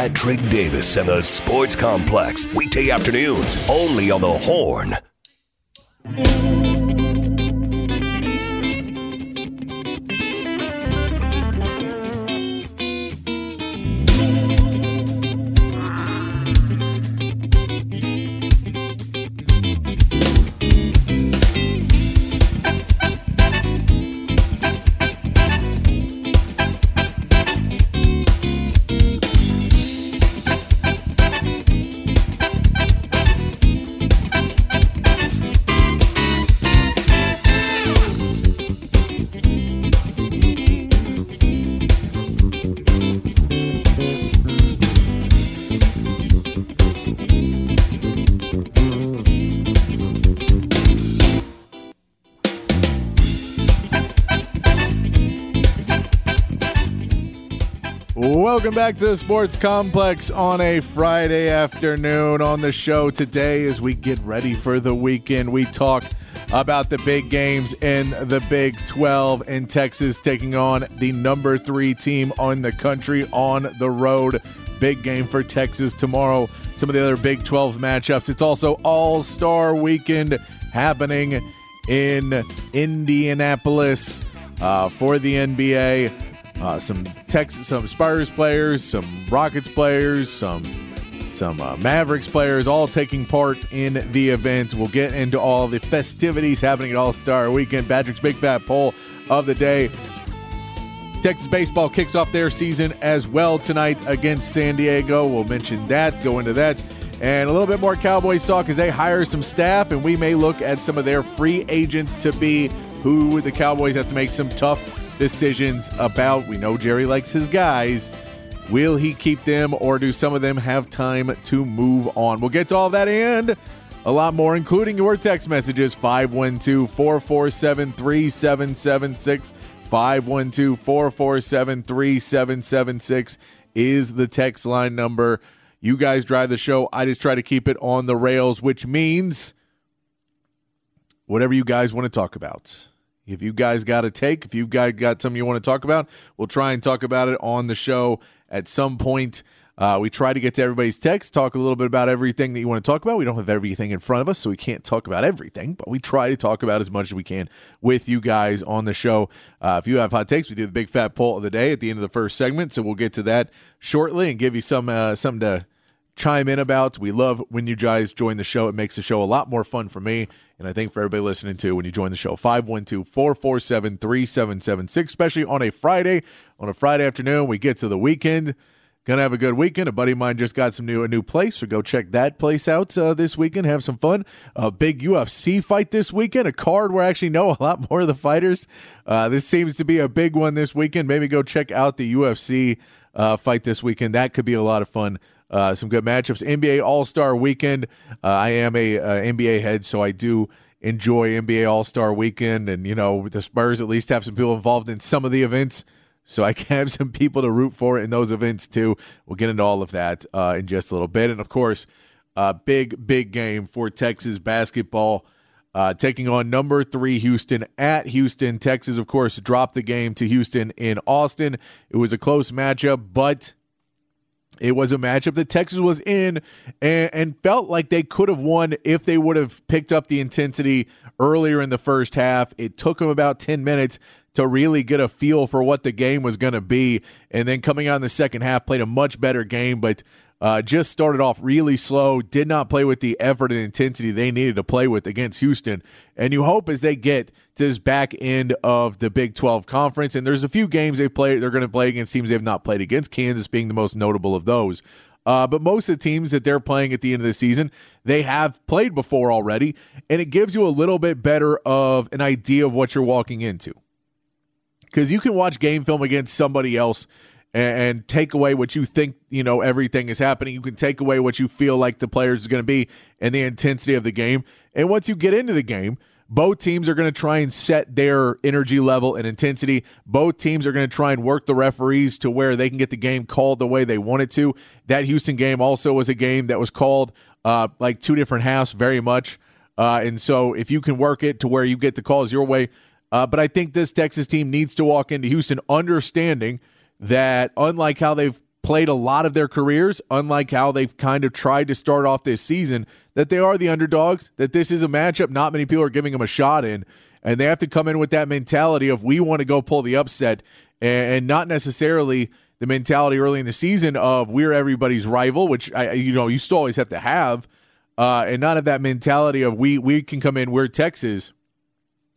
Patrick Davis and the Sports Complex. Weekday afternoons, only on the Horn. Welcome back to the Sports Complex on a Friday afternoon. On the show today, as we get ready for the weekend, we talk about the big games in the Big 12 in Texas taking on the number three team on the country on the road. Big game for Texas tomorrow. Some of the other Big 12 matchups. It's also All Star Weekend happening in Indianapolis uh, for the NBA. Uh, some Texas, some Spurs players, some Rockets players, some some uh, Mavericks players, all taking part in the event. We'll get into all the festivities happening at All Star Weekend. Patrick's big fat poll of the day. Texas baseball kicks off their season as well tonight against San Diego. We'll mention that, go into that, and a little bit more Cowboys talk as they hire some staff, and we may look at some of their free agents to be who the Cowboys have to make some tough decisions about. We know Jerry likes his guys. Will he keep them or do some of them have time to move on? We'll get to all that and a lot more, including your text messages 512 447 3776. 512 447 3776 is the text line number. You guys drive the show. I just try to keep it on the rails, which means whatever you guys want to talk about. If you guys got a take, if you guys got something you want to talk about, we'll try and talk about it on the show at some point. Uh, we try to get to everybody's text, talk a little bit about everything that you want to talk about. We don't have everything in front of us, so we can't talk about everything, but we try to talk about as much as we can with you guys on the show. Uh, if you have hot takes, we do the big fat poll of the day at the end of the first segment, so we'll get to that shortly and give you some uh, something to chime in about. We love when you guys join the show. It makes the show a lot more fun for me. And I think for everybody listening too, when you join the show, 512 447 3776, especially on a Friday. On a Friday afternoon, we get to the weekend. Gonna have a good weekend. A buddy of mine just got some new a new place, so go check that place out uh, this weekend. Have some fun. A big UFC fight this weekend. A card where I actually know a lot more of the fighters. Uh, this seems to be a big one this weekend. Maybe go check out the UFC uh, fight this weekend. That could be a lot of fun. Uh, some good matchups. NBA All Star Weekend. Uh, I am a uh, NBA head, so I do enjoy NBA All Star Weekend, and you know the Spurs at least have some people involved in some of the events, so I can have some people to root for in those events too. We'll get into all of that uh, in just a little bit, and of course, big big game for Texas basketball. Uh, taking on number three Houston at Houston. Texas, of course, dropped the game to Houston in Austin. It was a close matchup, but it was a matchup that Texas was in and, and, felt like they could have won if they would have picked up the intensity earlier in the first half. It took them about 10 minutes to really get a feel for what the game was going to be. And then coming out in the second half, played a much better game, but uh, just started off really slow, did not play with the effort and intensity they needed to play with against Houston. And you hope as they get to this back end of the Big 12 conference, and there's a few games they play, they're going to play against teams they've not played against, Kansas being the most notable of those. Uh, but most of the teams that they're playing at the end of the season, they have played before already, and it gives you a little bit better of an idea of what you're walking into. Because you can watch game film against somebody else and, and take away what you think you know everything is happening. You can take away what you feel like the players is going to be and the intensity of the game. And once you get into the game, both teams are going to try and set their energy level and intensity. Both teams are going to try and work the referees to where they can get the game called the way they want it to. That Houston game also was a game that was called uh, like two different halves, very much. Uh, and so if you can work it to where you get the calls your way, uh, but I think this Texas team needs to walk into Houston understanding that unlike how they've played a lot of their careers, unlike how they've kind of tried to start off this season, that they are the underdogs, that this is a matchup not many people are giving them a shot in. And they have to come in with that mentality of we want to go pull the upset and not necessarily the mentality early in the season of we're everybody's rival, which I, you know you still always have to have, uh, and not of that mentality of we we can come in we're Texas,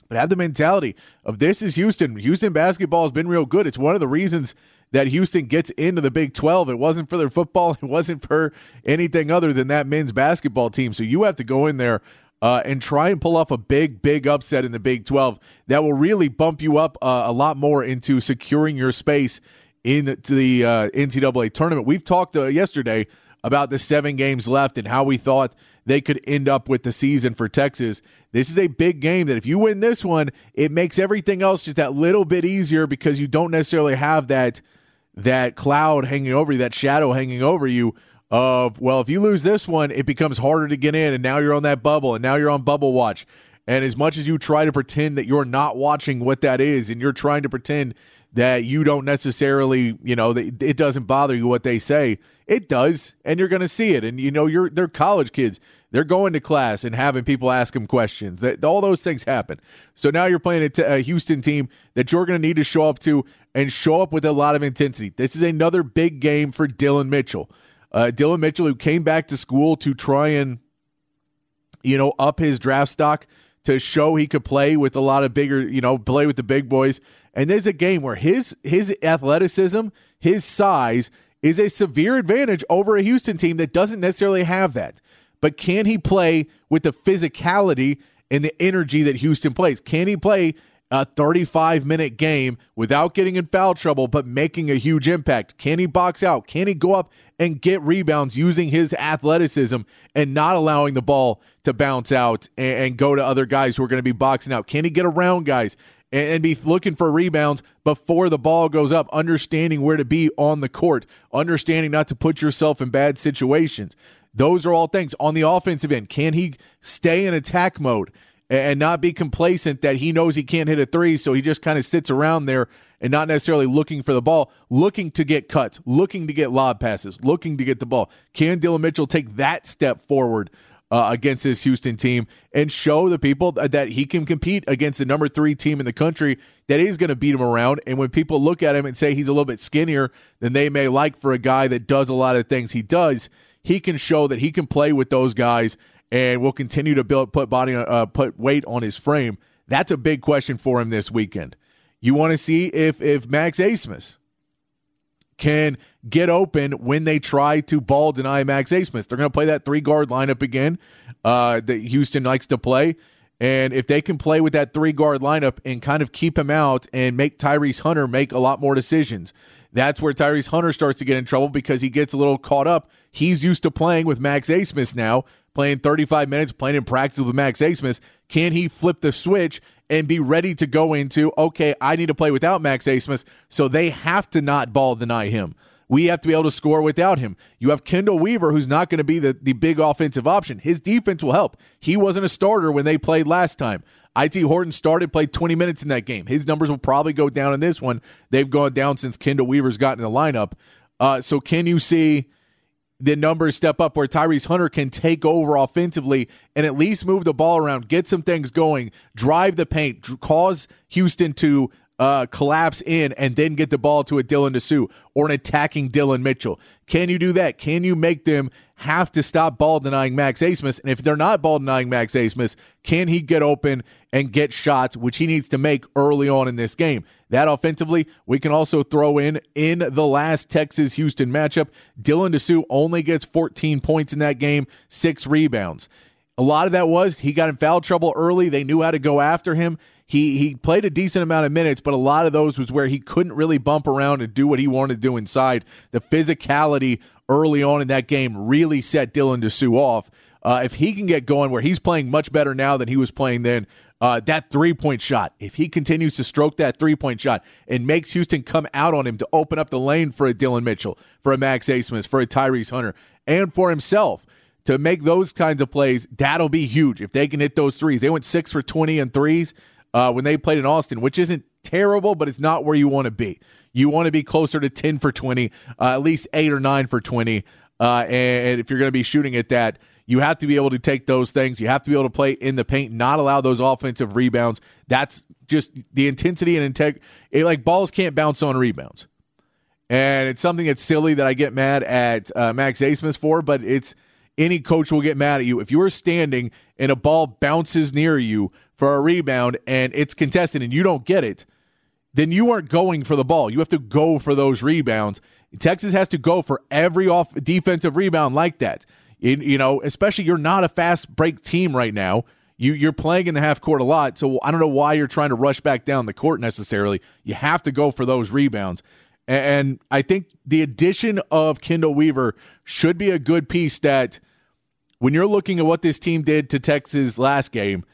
but have the mentality of this is Houston. Houston basketball has been real good. It's one of the reasons that Houston gets into the Big 12. It wasn't for their football, it wasn't for anything other than that men's basketball team. So you have to go in there uh, and try and pull off a big, big upset in the Big 12 that will really bump you up uh, a lot more into securing your space in the, uh, NCAA tournament. We've talked uh, yesterday about the seven games left and how we thought they could end up with the season for Texas. This is a big game that if you win this one, it makes everything else just that little bit easier because you don't necessarily have that – that cloud hanging over you, that shadow hanging over you of, well, if you lose this one, it becomes harder to get in, and now you're on that bubble, and now you're on bubble watch. And as much as you try to pretend that you're not watching what that is, and you're trying to pretend that you don't necessarily, you know, it doesn't bother you what they say, it does, and you're going to see it. And you know, you're they're college kids. They're going to class and having people ask them questions. That all those things happen. So now you're playing a, t- a Houston team that you're going to need to show up to and show up with a lot of intensity. This is another big game for Dillon Mitchell. Uh, Dillon Mitchell, who came back to school to try and, you know, up his draft stock to show he could play with a lot of bigger, you know, play with the big boys. And there's a game where his his athleticism, his size is a severe advantage over a Houston team that doesn't necessarily have that. But can he play with the physicality and the energy that Houston plays? Can he play a 35 minute game without getting in foul trouble, but making a huge impact? Can he box out? Can he go up and get rebounds using his athleticism and not allowing the ball to bounce out and, go to other guys who are going to be boxing out? Can he get around guys and be looking for rebounds before the ball goes up, understanding where to be on the court, understanding not to put yourself in bad situations? Those are all things on the offensive end. Can he stay in attack mode? and not be complacent that he knows he can't hit a three, so he just kind of sits around there and not necessarily looking for the ball, looking to get cuts, looking to get lob passes, looking to get the ball. Can Dillon Mitchell take that step forward uh, against this Houston team and show the people that he can compete against the number three team in the country that is going to beat him around? And when people look at him and say he's a little bit skinnier than they may like for a guy that does a lot of things he does, he can show that he can play with those guys and will continue to build put body uh, put weight on his frame. That's a big question for him this weekend. You want to see if if Max Abmas can get open when they try to ball deny Max Abmas. They're going to play that three guard lineup again uh, that Houston likes to play. And if they can play with that three guard lineup and kind of keep him out and make Tyrese Hunter make a lot more decisions, that's where Tyrese Hunter starts to get in trouble because he gets a little caught up. He's used to playing with Max Abmas now, playing 35 minutes, playing in practice with Max Abmas. Can he flip the switch and be ready to go into, okay, I need to play without Max Abmas, so they have to not ball deny him. We have to be able to score without him. You have Chendall Weaver, who's not going to be the, the big offensive option. His defense will help. He wasn't a starter when they played last time. IT Horton started, played 20 minutes in that game. His numbers will probably go down in this one. They've gone down since Chendall Weaver's gotten in the lineup. Uh, so can you see the numbers step up where Tyrese Hunter can take over offensively and at least move the ball around, get some things going, drive the paint, cause Houston to uh, collapse in and then get the ball to a Dylan Disu or an attacking Dillon Mitchell. Can you do that? Can you make them have to stop ball denying Max Abmas? And if they're not ball denying Max Abmas, can he get open and get shots, which he needs to make early on in this game? That offensively, we can also throw in in the last Texas Houston matchup. Dylan Disu only gets 14 points in that game, six rebounds. A lot of that was he got in foul trouble early. They knew how to go after him. He he played a decent amount of minutes, but a lot of those was where he couldn't really bump around and do what he wanted to do inside. The physicality early on in that game really set Dylan Disu off. Uh, if he can get going where he's playing much better now than he was playing then, uh, that three point shot, if he continues to stroke that three point shot and makes Houston come out on him to open up the lane for a Dillon Mitchell, for a Max Abmas, for a Tyrese Hunter, and for himself to make those kinds of plays, that'll be huge if they can hit those threes. They went six for 20 and threes uh, when they played in Austin, which isn't terrible, but it's not where you want to be. You want to be closer to 10 for 20, uh, at least eight or nine for 20. Uh, and if you're going to be shooting at that, you have to be able to take those things. You have to be able to play in the paint, not allow those offensive rebounds. That's just the intensity and integrity. Like balls can't bounce on rebounds. And it's something that's silly that I get mad at uh, Max Abmas for, but it's any coach will get mad at you. If you are standing and a ball bounces near you for a rebound and it's contested and you don't get it, then you aren't going for the ball. You have to go for those rebounds. Texas has to go for every off defensive rebound like that. It, you know, especially you're not a fast break team right now. You you're playing in the half court a lot, so I don't know why you're trying to rush back down the court necessarily. You have to go for those rebounds. And I think the addition of Chendall Weaver should be a good piece that when you're looking at what this team did to Texas last game,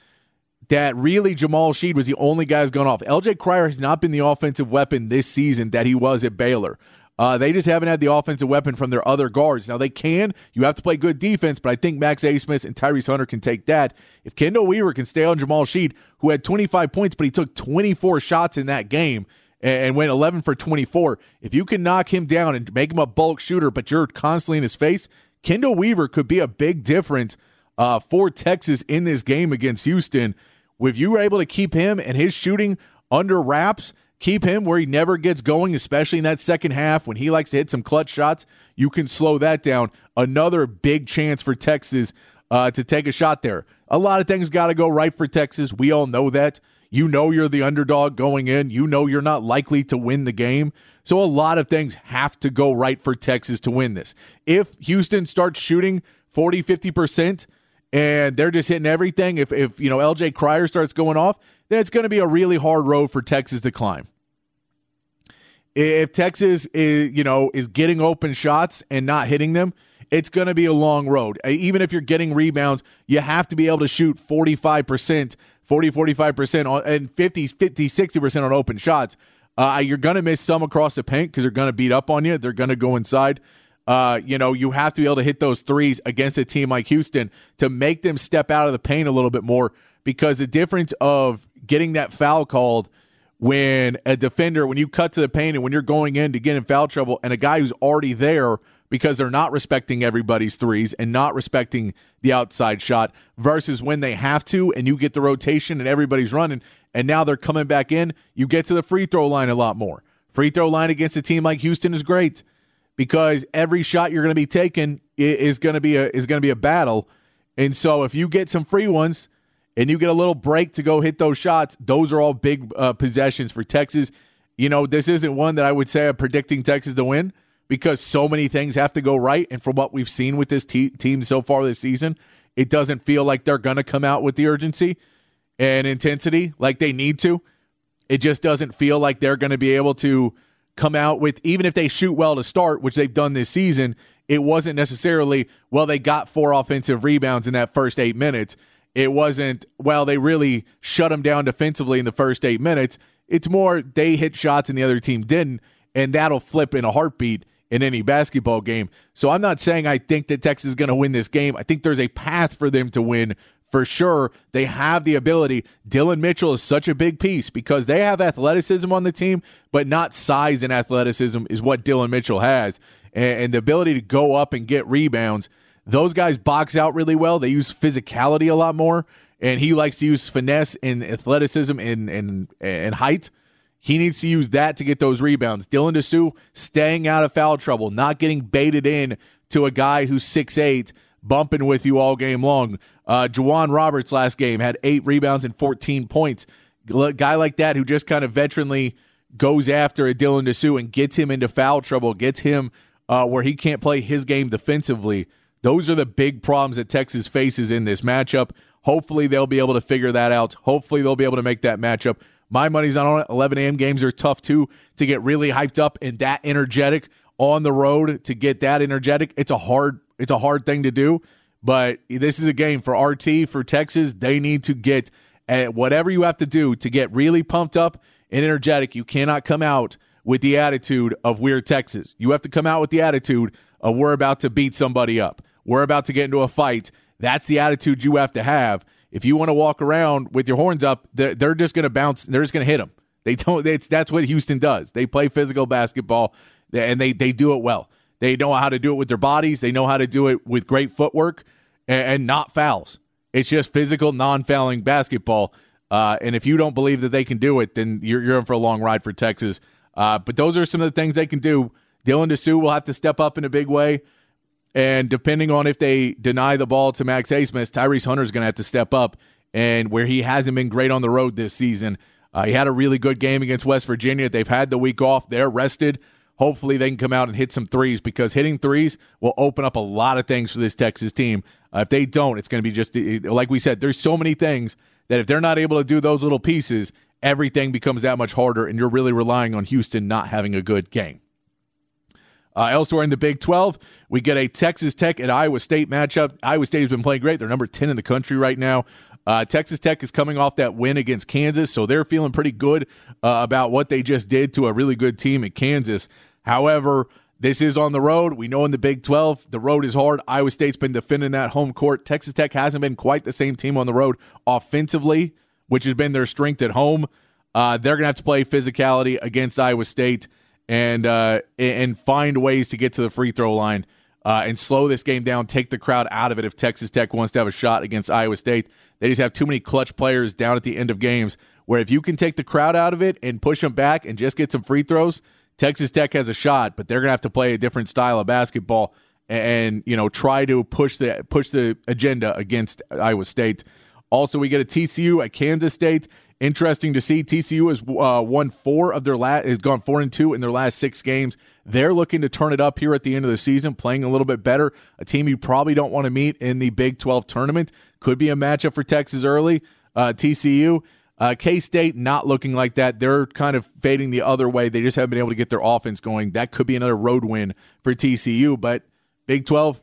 that really Jamal Shead was the only guy who's gone off. LJ Cryer has not been the offensive weapon this season that he was at Baylor. Uh, they just haven't had the offensive weapon from their other guards. Now they can. You have to play good defense, but I think Max Abmas and Tyrese Hunter can take that. If Chendall Weaver can stay on Jamal Shead, who had 25 points, but he took 24 shots in that game and went 11 for 24. If you can knock him down and make him a bulk shooter, but you're constantly in his face, Chendall Weaver could be a big difference uh, for Texas in this game against Houston. If you were able to keep him and his shooting under wraps, keep him where he never gets going, especially in that second half when he likes to hit some clutch shots, you can slow that down. Another big chance for Texas uh, to take a shot there. A lot of things got to go right for Texas. We all know that. You know you're the underdog going in. You know you're not likely to win the game. So a lot of things have to go right for Texas to win this. If Houston starts shooting 40, 50% and they're just hitting everything, if, if you know LJ Cryer starts going off, then it's going to be a really hard road for Texas to climb. If Texas is, you know, is getting open shots and not hitting them, it's going to be a long road. Even if you're getting rebounds, you have to be able to shoot 45% 40, 45% on, and 50, 50, 60% on open shots. Uh, you're going to miss some across the paint because they're going to beat up on you. They're going to go inside. Uh, you know, you have to be able to hit those threes against a team like Houston to make them step out of the paint a little bit more because the difference of getting that foul called when a defender, when you cut to the paint and when you're going in to get in foul trouble and a guy who's already there – because they're not respecting everybody's threes and not respecting the outside shot versus when they have to and you get the rotation and everybody's running and now they're coming back in, you get to the free throw line a lot more. Free throw line against a team like Houston is great because every shot you're going to be taking is going to be a is going to be a battle. And so if you get some free ones and you get a little break to go hit those shots, those are all big uh, possessions for Texas. You know, this isn't one that I would say I'm predicting Texas to win because so many things have to go right. And from what we've seen with this te- team so far this season, it doesn't feel like they're going to come out with the urgency and intensity like they need to. It just doesn't feel like they're going to be able to come out with, even if they shoot well to start, which they've done this season, it wasn't necessarily, well, they got four offensive rebounds in that first eight minutes. It wasn't, well, they really shut them down defensively in the first eight minutes. It's more they hit shots and the other team didn't, and that'll flip in a heartbeat in any basketball game. So I'm not saying I think that Texas is going to win this game. I think there's a path for them to win for sure. They have the ability. Dillon Mitchell is such a big piece because they have athleticism on the team, but not size and athleticism is what Dillon Mitchell has. And, the ability to go up and get rebounds. Those guys box out really well. They use physicality a lot more. And he likes to use finesse and athleticism and, and, and height he needs to use that to get those rebounds. Dylan Disu staying out of foul trouble, not getting baited in to a guy who's six eight, bumping with you all game long. Uh, J'Wan Roberts last game had eight rebounds and 14 points. A guy like that who just kind of veteranly goes after a Dylan Disu and gets him into foul trouble, gets him uh, where he can't play his game defensively. Those are the big problems that Texas faces in this matchup. Hopefully, they'll be able to figure that out. Hopefully, they'll be able to make that matchup. My money's not on it. 11 a.m. games are tough too to get really hyped up and that energetic on the road to get that energetic. It's a hard it's a hard thing to do, but this is a game for RT for Texas. They need to get at whatever you have to do to get really pumped up and energetic. You cannot come out with the attitude of we're Texas. You have to come out with the attitude of we're about to beat somebody up. We're about to get into a fight. That's the attitude you have to have. If you want to walk around with your horns up, they're, they're just going to bounce. They're just going to hit them. They don't. That's what Houston does. They play physical basketball, and they they do it well. They know how to do it with their bodies. They know how to do it with great footwork and, and not fouls. It's just physical, non-fouling basketball. Uh, and if you don't believe that they can do it, then you're, you're in for a long ride for Texas. Uh, but those are some of the things they can do. Dylan Disu will have to step up in a big way. And depending on if they deny the ball to Max Abmas, Tyrese Hunter is going to have to step up. And where he hasn't been great on the road this season, uh, he had a really good game against West Virginia. They've had the week off. They're rested. Hopefully, they can come out and hit some threes because hitting threes will open up a lot of things for this Texas team. Uh, if they don't, it's going to be just like we said. There's so many things that if they're not able to do those little pieces, everything becomes that much harder, and you're really relying on Houston not having a good game. Uh, elsewhere in the Big 12, we get a Texas Tech and Iowa State matchup. Iowa State has been playing great. They're number 10 in the country right now. Uh, Texas Tech is coming off that win against Kansas, so they're feeling pretty good uh, about what they just did to a really good team at Kansas. However, this is on the road. We know in the Big 12, the road is hard. Iowa State's been defending that home court. Texas Tech hasn't been quite the same team on the road offensively, which has been their strength at home. Uh, they're going to have to play physicality against Iowa State and uh, and find ways to get to the free throw line uh, and slow this game down, take the crowd out of it. If Texas Tech wants to have a shot against Iowa State, they just have too many clutch players down at the end of games. Where if you can take the crowd out of it and push them back and just get some free throws, Texas Tech has a shot. But they're gonna have to play a different style of basketball and you know try to push the push the agenda against Iowa State. Also, we get a TCU at Kansas State. Interesting to see. TCU has uh, won four of their last, has gone four and two in their last six games. They're looking to turn it up here at the end of the season, playing a little bit better. A team you probably don't want to meet in the Big 12 tournament. Could be a matchup for Texas early. Uh, TCU. Uh, K State not looking like that. They're kind of fading the other way. They just haven't been able to get their offense going. That could be another road win for TCU. But Big 12,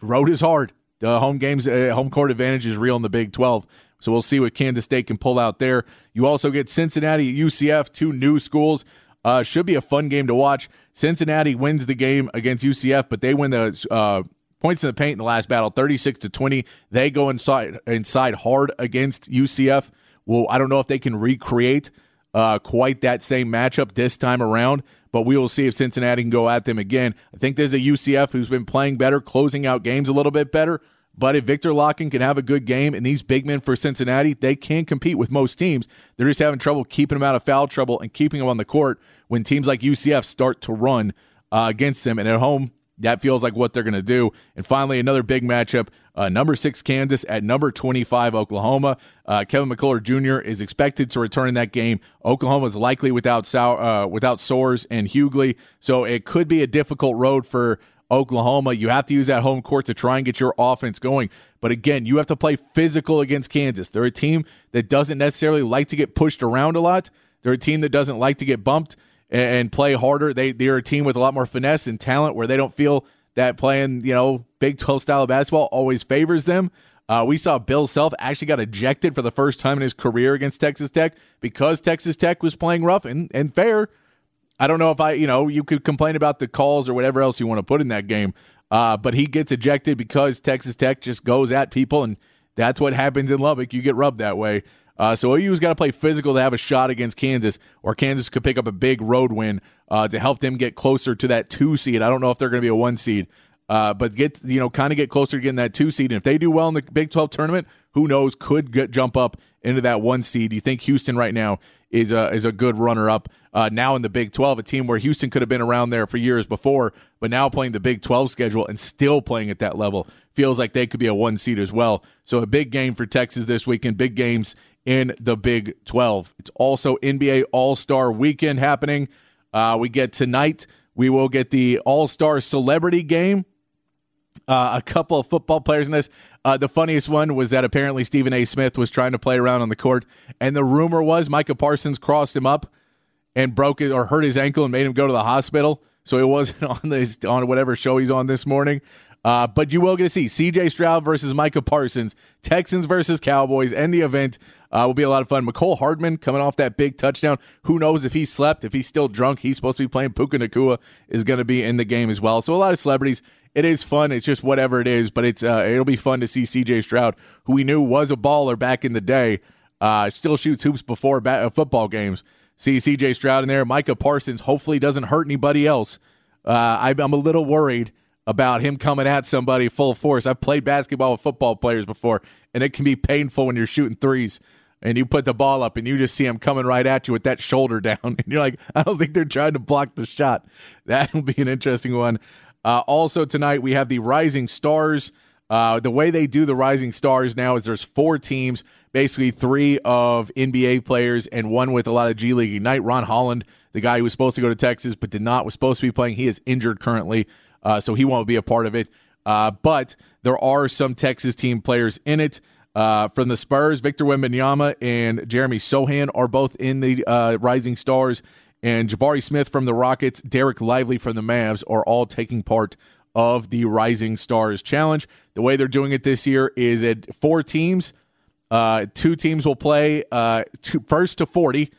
road is hard. The home games, uh, home court advantage is real in the Big 12. So we'll see what Kansas State can pull out there. You also get Cincinnati at UCF, two new schools. Uh, should be a fun game to watch. Cincinnati wins the game against UCF, but they win the uh, points in the paint in the last battle, 36 to 20. They go inside inside hard against UCF. Well, I don't know if they can recreate uh, quite that same matchup this time around, but we will see if Cincinnati can go at them again. I think there's a UCF who's been playing better, closing out games a little bit better. But if Victor Lakhin can have a good game and these big men for Cincinnati, they can compete with most teams. They're just having trouble keeping them out of foul trouble and keeping them on the court when teams like UCF start to run uh, against them. And at home, that feels like what they're going to do. And finally, another big matchup uh, number six, Kansas at number 25, Oklahoma. Uh, Kevin McCullar Jr. is expected to return in that game. Oklahoma is likely without, uh, without Soares and Hugley. So it could be a difficult road for Oklahoma. You have to use that home court to try and get your offense going. But again, you have to play physical against Kansas. They're a team that doesn't necessarily like to get pushed around a lot. They're a team that doesn't like to get bumped and, play harder. They they're a team with a lot more finesse and talent where they don't feel that playing, you know, Big 12 style of basketball always favors them. Uh, we saw Bill Self actually got ejected for the first time in his career against Texas Tech because Texas Tech was playing rough and, and fair. I don't know if I, you know, you could complain about the calls or whatever else you want to put in that game, uh, but he gets ejected because Texas Tech just goes at people, and that's what happens in Lubbock. You get rubbed that way. Uh, so OU's got to play physical to have a shot against Kansas, or Kansas could pick up a big road win uh, to help them get closer to that two seed. I don't know if they're going to be a one seed, uh, but get you know kind of get closer to getting that two seed. And if they do well in the Big Twelve tournament, who knows? Could get, jump up into that one seed. You think Houston right now is a is a good runner up uh, now in the Big 12, a team where Houston could have been around there for years before, but now playing the Big 12 schedule and still playing at that level feels like they could be a one seed as well. So a big game for Texas this weekend, big games in the Big 12. It's also NBA All Star Weekend happening. Uh, we get tonight. We will get the All Star Celebrity Game. uh, a couple of football players in this. Uh, the funniest one was that apparently Stephen A. Smith was trying to play around on the court, and the rumor was Micah Parsons crossed him up and broke it or hurt his ankle and made him go to the hospital. So it wasn't on this on whatever show he's on this morning. Uh, but you will get to see CJ Stroud versus Micah Parsons, Texans versus Cowboys, and the event uh, will be a lot of fun. Mecole Hardman coming off that big touchdown. Who knows if he slept, if he's still drunk? He's supposed to be playing. Puka Nacua is going to be in the game as well. So a lot of celebrities. It is fun. It's just whatever it is, but it's uh, it'll be fun to see CJ Stroud, who we knew was a baller back in the day, uh, still shoots hoops before ba- uh, football games. See CJ Stroud in there. Micah Parsons hopefully doesn't hurt anybody else. Uh, I'm a little worried about him coming at somebody full force. I've played basketball with football players before, and it can be painful when you're shooting threes and you put the ball up and you just see him coming right at you with that shoulder down. And you're like, I don't think they're trying to block the shot. That'll be an interesting one. Uh, also, tonight we have the Rising Stars. Uh, the way they do the Rising Stars now is there's four teams, basically three of NBA players and one with a lot of G League Ignite. Ron Holland, the guy who was supposed to go to Texas but did not, was supposed to be playing. He is injured currently uh, so he won't be a part of it. Uh, but there are some Texas team players in it. Uh, from the Spurs, Victor Wembanyama and Jeremy Sochan are both in the uh, Rising Stars, and Jabari Smith from the Rockets, Dereck Lively from the Mavs are all taking part of the Rising Stars Challenge. The way they're doing it this year is at four teams. Uh, two teams will play uh, two, first to 40.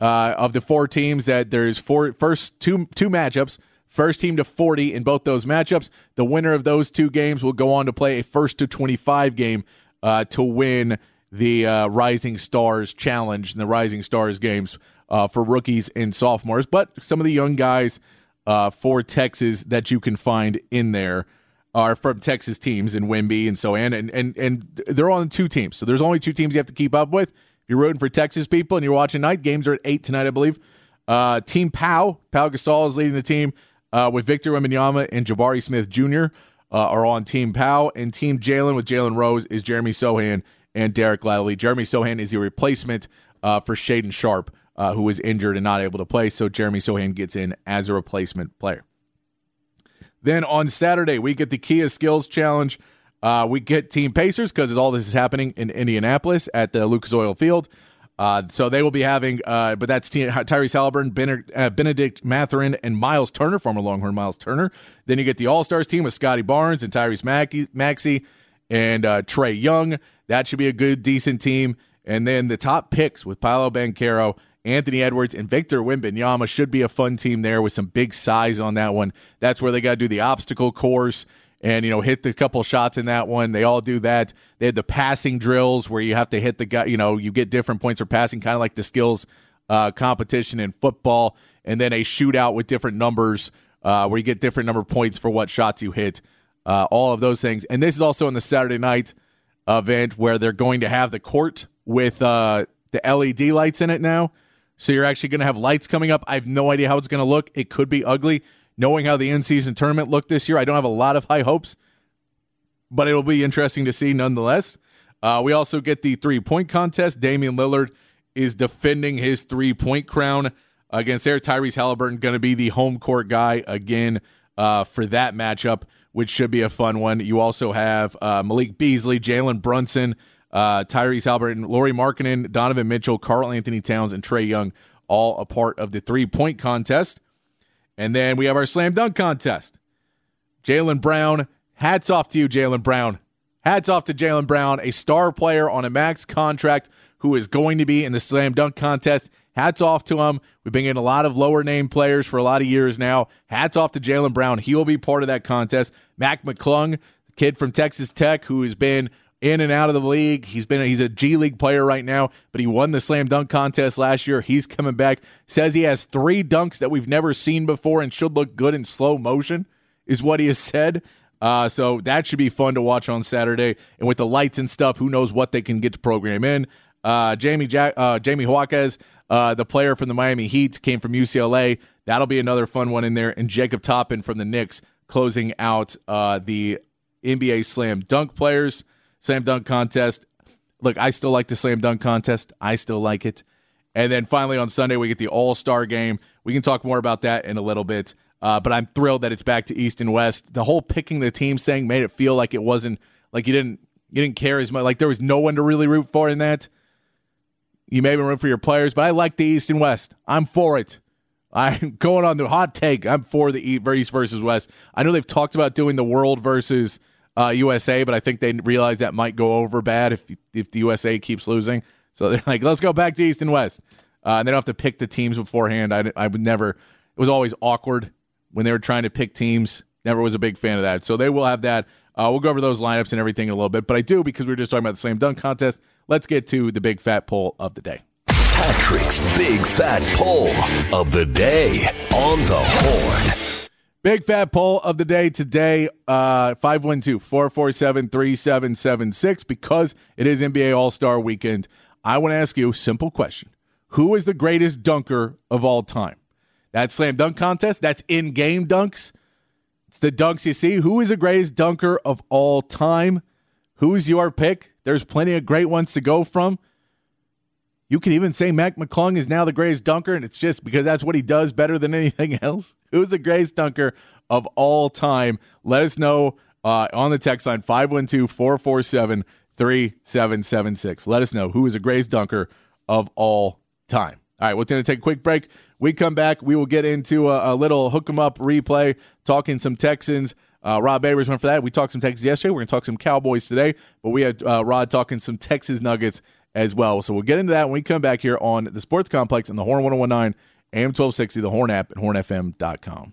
Uh, of the four teams that there's four first two two matchups First team to 40 in both those matchups. The winner of those two games will go on to play a first to 25 game uh, to win the uh, Rising Stars Challenge and the Rising Stars games uh, for rookies and sophomores. But some of the young guys uh, for Texas that you can find in there are from Texas teams in Wemby and so on. And, and, and they're on two teams. So there's only two teams you have to keep up with. If you're rooting for Texas people and you're watching night, games are at 8 tonight, I believe. Uh, team Pow, Pau Gasol is leading the team uh, with Victor Wembanyama and Jabari Smith Jr. Uh, are on Team Pau, and Team Jalen with Jalen Rose is Jeremy Sochan and Dereck Lively. Jeremy Sochan is the replacement uh, for Shaedon Sharpe, uh, who was injured and not able to play. So Jeremy Sochan gets in as a replacement player. Then on Saturday, we get the Kia Skills Challenge. Uh, we get Team Pacers because all this is happening in Indianapolis at the Lucas Oil Field. Uh, so they will be having, uh, but that's Ty- Tyrese Halliburton, ben- uh, Bennedict Mathurin, and Miles Turner, former Longhorn Miles Turner. Then you get the All Stars team with Scottie Barnes and Tyrese Maxey, and uh, Trae Young. That should be a good, decent team. And then the top picks with Paolo Banchero, Anthony Edwards, and Victor Wembanyama should be a fun team there with some big size on that one. That's where they got to do the obstacle course and you know hit a couple shots in that one. They all do that. They had the passing drills where you have to hit the guy. You know, you get different points for passing, kind of like the skills uh, competition in football, and then a shootout with different numbers uh, where you get different number of points for what shots you hit. Uh, all of those things, and this is also in the Saturday night event where they're going to have the court with uh, the LED lights in it now. So you're actually going to have lights coming up. I have no idea how it's going to look. It could be ugly knowing how the in season tournament looked this year, I don't have a lot of high hopes, but it'll be interesting to see nonetheless. Uh, we also get the three point contest. Damian Lillard is defending his three point crown against there. Tyrese Halliburton going to be the home court guy again uh, for that matchup, which should be a fun one. You also have uh, Malik Beasley, Jalen Brunson, uh, Tyrese Halliburton, Lauri Markkanen, Donovan Mitchell, Karl-Anthony Towns, and Trae Young, all a part of the three point contest. And then we have our slam dunk contest. Jaylen Brown, hats off to you, Jaylen Brown. Hats off to Jaylen Brown, a star player on a max contract who is going to be in the slam dunk contest. Hats off to him. We've been getting a lot of lower name players for a lot of years now. Hats off to Jaylen Brown. He will be part of that contest. Mac McClung, kid from Texas Tech, who has been in and out of the league. He's been he's a G League player right now, but he won the slam dunk contest last year. He's coming back. Says he has three dunks that we've never seen before and should look good in slow motion, is what he has said. Uh, so that should be fun to watch on Saturday. And with the lights and stuff, who knows what they can get to program in. Uh, Jamie Jack, uh, Jamie Jaquez, uh, the player from the Miami Heat, came from UCLA. That'll be another fun one in there. And Jacob Toppin from the Knicks closing out uh, the NBA Slam Dunk players slam dunk contest. Look, I still like the slam dunk contest. I still like it. And then finally on Sunday, we get the All Star game. We can talk more about that in a little bit. Uh, but I'm thrilled that it's back to East and West. The whole picking the team thing made it feel like it wasn't like you didn't you didn't care as much. Like there was no one to really root for in that. You may even root for your players, but I like the East and West. I'm for it. I'm going on the hot take. I'm for the East versus West. I know they've talked about doing the World versus uh, USA, but I think they realize that might go over bad if if the USA keeps losing. So they're like, let's go back to East and West, uh, and they don't have to pick the teams beforehand. I, I would never. It was always awkward when they were trying to pick teams. Never was a big fan of that. So they will have that. Uh, we'll go over those lineups and everything in a little bit. But I do because we were just talking about the slam dunk contest. Let's get to the big fat poll of the day. Patrick's big fat poll of the day on the horn. Big fat poll of the day today, uh, 512 447 3776. Because it is NBA All Star weekend, I want to ask you a simple question Who is the greatest dunker of all time? That slam dunk contest, that's in game dunks. It's the dunks you see. Who is the greatest dunker of all time? Who's your pick? There's plenty of great ones to go from. You can even say Mac McClung is now the greatest dunker, and it's just because that's what he does better than anything else. Who's the greatest dunker of all time? Let us know uh, on the text line 512 447 3776. Let us know who is the greatest dunker of all time. All right, we're going to take a quick break. We come back. We will get into a, a little hook 'em up replay, talking some Texans. Uh, Rod Babers went for that. We talked some Texans yesterday. We're going to talk some Cowboys today, but we had uh, Rod talking some Texas Nuggets as well. So we'll get into that when we come back here on the Sports Complex and the Horn 1019 AM 1260, the Horn app at hornfm.com.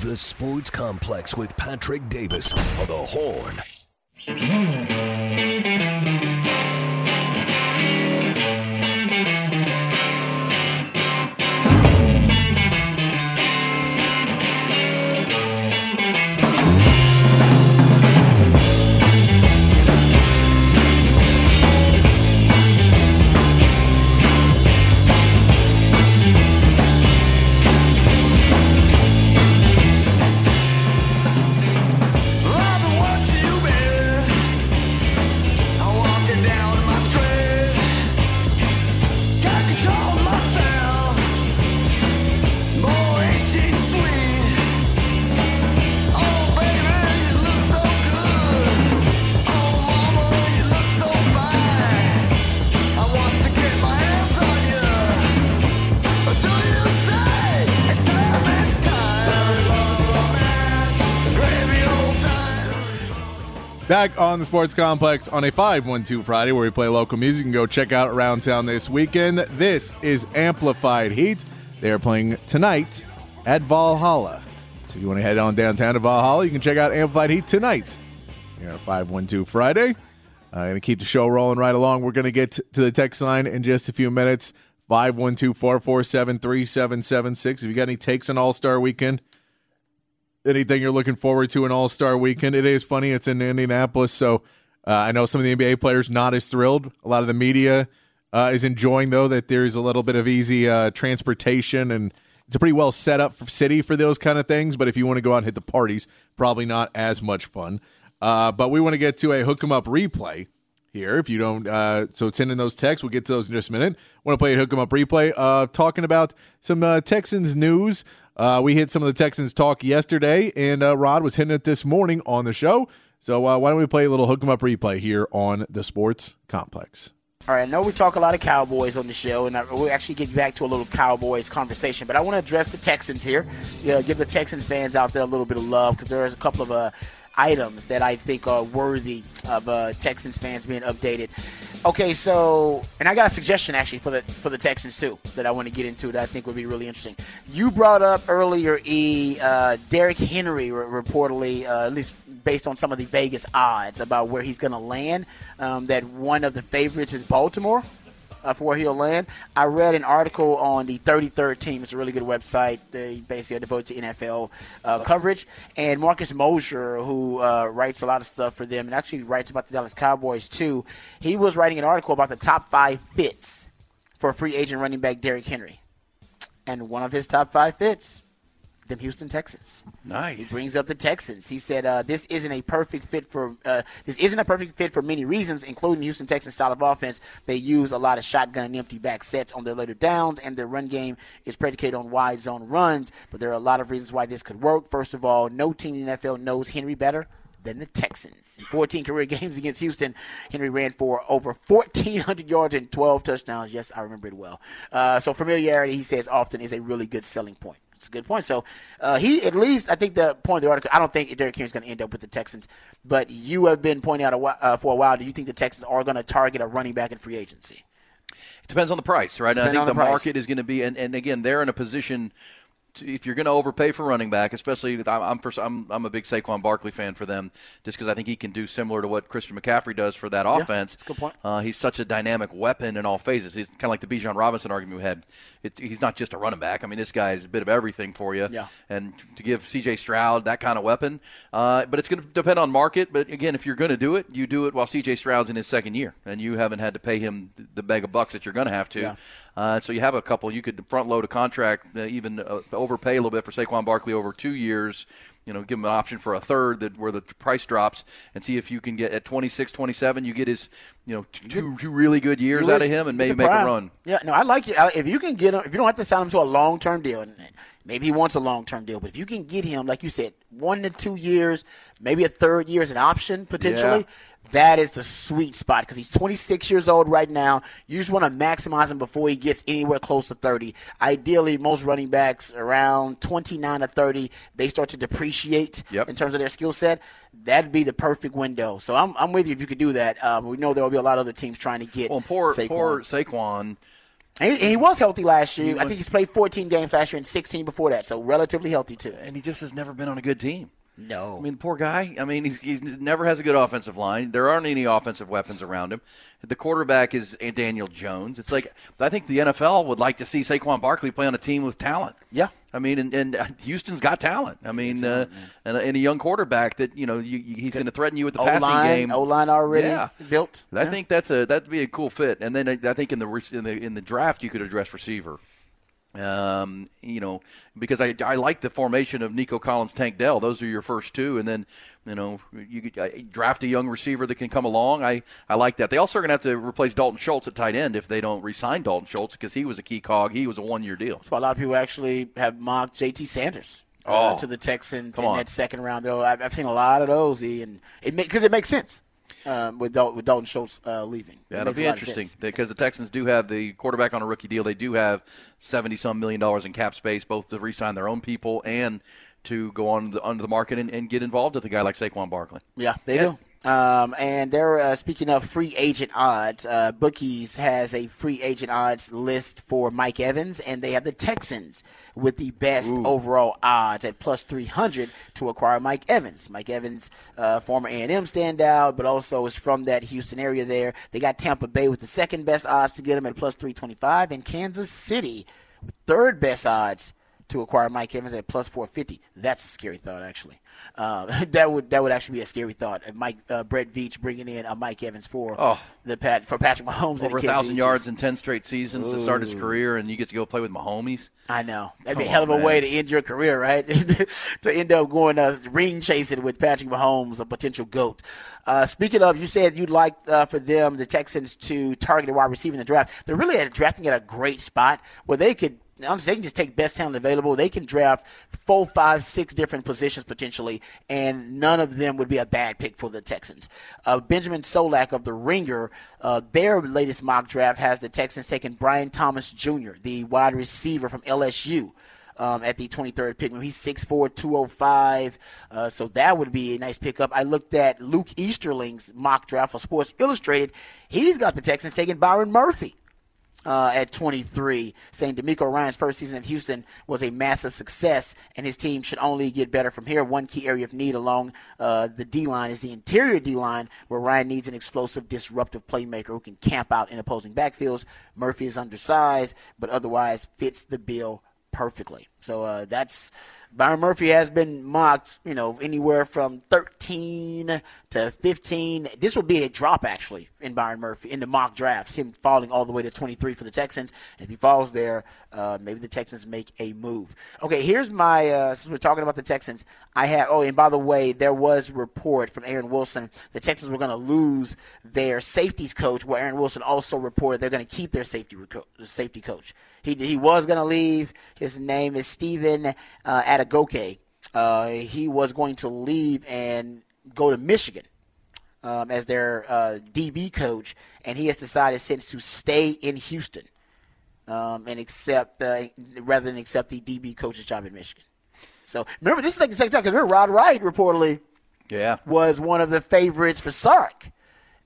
The Sports Complex with Patrick Davis on the Horn. Hmm. Back on the Sports Complex on a 512 Friday where we play local music. You can go check out Around Town this weekend. This is Amplified Heat. They are playing tonight at Valhalla. So if you want to head on downtown to Valhalla, you can check out Amplified Heat tonight here on a 512 Friday. I'm uh, going to keep the show rolling right along. We're going to get to the text line in just a few minutes. 512 447 3776. If you got any takes on All Star Weekend, anything you're looking forward to an All Star weekend. It is funny. It's in Indianapolis, so uh, I know some of the NBA players not as thrilled. A lot of the media uh, is enjoying though that there's a little bit of easy uh, transportation and it's a pretty well set up city for those kind of things. But if you want to go out and hit the parties, probably not as much fun. Uh, but we want to get to a hook 'em up replay here. If you don't, uh, so send in those texts. We'll get to those in just a minute. Want to play a hook 'em up replay? Uh, talking about some uh, Texans news. Uh, we hit some of the Texans talk yesterday, and uh, Rod was hitting it this morning on the show. So uh, why don't we play a little hook 'em up replay here on the Sports Complex? All right, I know we talk a lot of Cowboys on the show, and we'll actually get back to a little Cowboys conversation. But I want to address the Texans here. Give the Texans fans out there a little bit of love because there is a couple of uh, items that I think are worthy of uh, Texans fans being updated. Okay, so and I got a suggestion actually for the for the Texans too that I want to get into that I think would be really interesting. You brought up earlier, E. Uh, Derrick Henry re- reportedly, uh, at least based on some of the Vegas odds about where he's going to land, um, that one of the favorites is Baltimore. Uh, for where he'll land. I read an article on the 33rd team. It's a really good website. They basically are devoted to NFL uh, coverage. And Marcus Mosher, who uh, writes a lot of stuff for them and actually writes about the Dallas Cowboys too, he was writing an article about the top five fits for free agent running back Derrick Henry. And one of his top five fits them Houston Texans. Nice. He brings up the Texans. He said uh, this isn't a perfect fit for uh, this isn't a perfect fit for many reasons, including Houston Texans' style of offense. They use a lot of shotgun and empty back sets on their later downs, and their run game is predicated on wide zone runs. But there are a lot of reasons why this could work. First of all, no team in the NFL knows Henry better than the Texans. In 14 career games against Houston, Henry ran for over 1,400 yards and 12 touchdowns. Yes, I remember it well. Uh, so familiarity, he says, often is a really good selling point. It's a good point. So uh, he, at least, I think the point of the article, I don't think Derrick Henry's going to end up with the Texans, but you have been pointing out a, uh, for a while. Do you think the Texans are going to target a running back in free agency? It depends on the price, right? I think the, the market is going to be, and, and again, they're in a position – if you're going to overpay for running back, especially I'm for, I'm, I'm a big Saquon Barkley fan for them, just because I think he can do similar to what Christian McCaffrey does for that offense. good point. Uh, he's such a dynamic weapon in all phases. He's kind of like the Bijan Robinson argument we had. It's, he's not just a running back. I mean, this guy is a bit of everything for you. Yeah. And to give C.J. Stroud that kind of weapon, uh, but it's going to depend on market. But again, if you're going to do it, you do it while C.J. Stroud's in his second year, and you haven't had to pay him the bag of bucks that you're going to have to. Yeah. Uh, so you have a couple. You could front load a contract, uh, even uh, overpay a little bit for Saquon Barkley over two years. You know, give him an option for a third that where the price drops, and see if you can get at 26, 27, you get his, you know, two, two really good years out of him, and maybe make a run. Yeah, no, I like it. If you can get him, if you don't have to sign him to a long term deal, maybe he wants a long term deal, but if you can get him, like you said, one to two years, maybe a third year as an option potentially. Yeah that is the sweet spot because he's 26 years old right now. You just want to maximize him before he gets anywhere close to 30. Ideally, most running backs around 29 to 30, they start to depreciate yep. in terms of their skill set. That'd be the perfect window. So I'm, I'm with you if you could do that. Um, we know there will be a lot of other teams trying to get well, poor, Saquon. Poor Saquon. And he, he, was healthy last year. I think he's played 14 games last year and 16 before that, so relatively healthy too. And he just has never been on a good team. No. I mean, poor guy. I mean, he's, he's never has a good offensive line. There aren't any offensive weapons around him. The quarterback is Daniel Jones. It's like I think the NFL would like to see Saquon Barkley play on a team with talent. Yeah. I mean, and, and Houston's got talent. I mean, uh, and, and, a young quarterback that you know you, you, he's going to threaten you with the O-line, passing game. O line already yeah. built. I yeah. think that's a that'd be a cool fit. And then I think in the in the in the draft you could address receiver. Um, you know, because I, I like the formation of Nico Collins, Tank Dell. Those are your first two, and then you know you draft a young receiver that can come along. I, I like that. They also are going to have to replace Dalton Schultz at tight end if they don't re-sign Dalton Schultz because he was a key cog. He was a one year deal. That's why a lot of people actually have mocked J.T. Sanders. Uh, oh, to the Texans in that second round, though I've, I've seen a lot of those, and it because it makes sense um, with, Dal- with Dalton Schultz uh, leaving. Yeah, it'll be interesting because the Texans do have the quarterback on a rookie deal. They do have seventy some million dollars in cap space, both to re-sign their own people and to go on the, under the market and, and, get involved with a guy like Saquon Barkley. Yeah, they yeah. do. Um, and they're uh, speaking of free agent odds. Uh, Bookies has a free agent odds list for Mike Evans, and they have the Texans with the best Ooh. overall odds at plus 300 to acquire Mike Evans. Mike Evans, uh, former A&M standout, but also is from that Houston area. There, they got Tampa Bay with the second best odds to get him at plus 325, and Kansas City with third best odds to acquire Mike Evans at plus 450. That's a scary thought, actually. Uh, that would that would actually be a scary thought. Mike uh, Brett Veach bringing in a Mike Evans for oh. the Pat for Patrick Mahomes over a thousand yards in ten straight seasons Ooh. to start his career, and you get to go play with Mahomes. I know that'd be a hell of a man. way to end your career, right? to end up going uh, ring chasing with Patrick Mahomes, a potential goat. Uh, speaking of, you said you'd like uh, for them, the Texans, to target a wide receiver in the draft. They're really drafting at a great spot where they could they can just take best talent available. They can draft four, five, six different positions potentially, and none of them would be a bad pick for the Texans. Uh, Benjamin Solak of the Ringer, uh, their latest mock draft has the Texans taking Brian Thomas Jr., the wide receiver from LSU. Um, at the 23rd pick. He's 6'4", 205, uh, so that would be a nice pickup. I looked at Luke Easterling's mock draft for Sports Illustrated. He's got the Texans taking Byron Murphy uh, at 23, saying DeMeco Ryans' first season in Houston was a massive success, and his team should only get better from here. One key area of need along uh, the D line is the interior D line, where Ryan needs an explosive, disruptive playmaker who can camp out in opposing backfields. Murphy is undersized, but otherwise fits the bill perfectly. So uh, that's Byron Murphy has been mocked, you know, anywhere from 13 to 15. This will be a drop, actually, in Byron Murphy in the mock drafts, him falling all the way to 23 for the Texans. If he falls there, uh, maybe the Texans make a move. Okay, here's my, uh, since we're talking about the Texans, I have, oh, and by the way, there was report from Aaron Wilson the Texans were going to lose their safeties coach, where Aaron Wilson also reported they're going to keep their safety, safety coach. He, he was going to leave. His name is Stephen uh, Adegoke. Uh, he was going to leave and go to Michigan um, as their uh, DB coach, and he has decided since to stay in Houston um, and accept uh, rather than accept the DB coach's job in Michigan. So remember, this is like the second time because remember Rod Wright reportedly yeah. was one of the favorites for Sark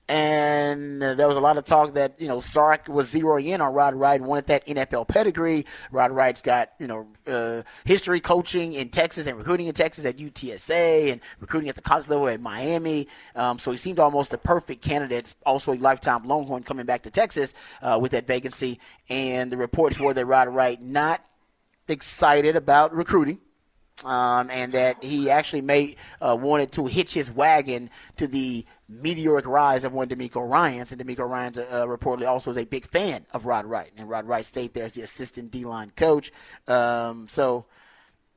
and there was a lot of talk that you know Sark was zeroing in on Rod Wright and wanted that NFL pedigree. Rod Wright's got you know uh, history coaching in Texas and recruiting in Texas at UTSA and recruiting at the college level at Miami. Um, so he seemed almost a perfect candidate. Also a lifetime Longhorn coming back to Texas uh, with that vacancy. And the reports were that Rod Wright not excited about recruiting um, and that he actually may uh, wanted to hitch his wagon to the meteoric rise of one DeMeco Ryans, and DeMeco Ryans uh, reportedly also is a big fan of Rod Wright, and Rod Wright stayed there as the assistant D-line coach. Um, so,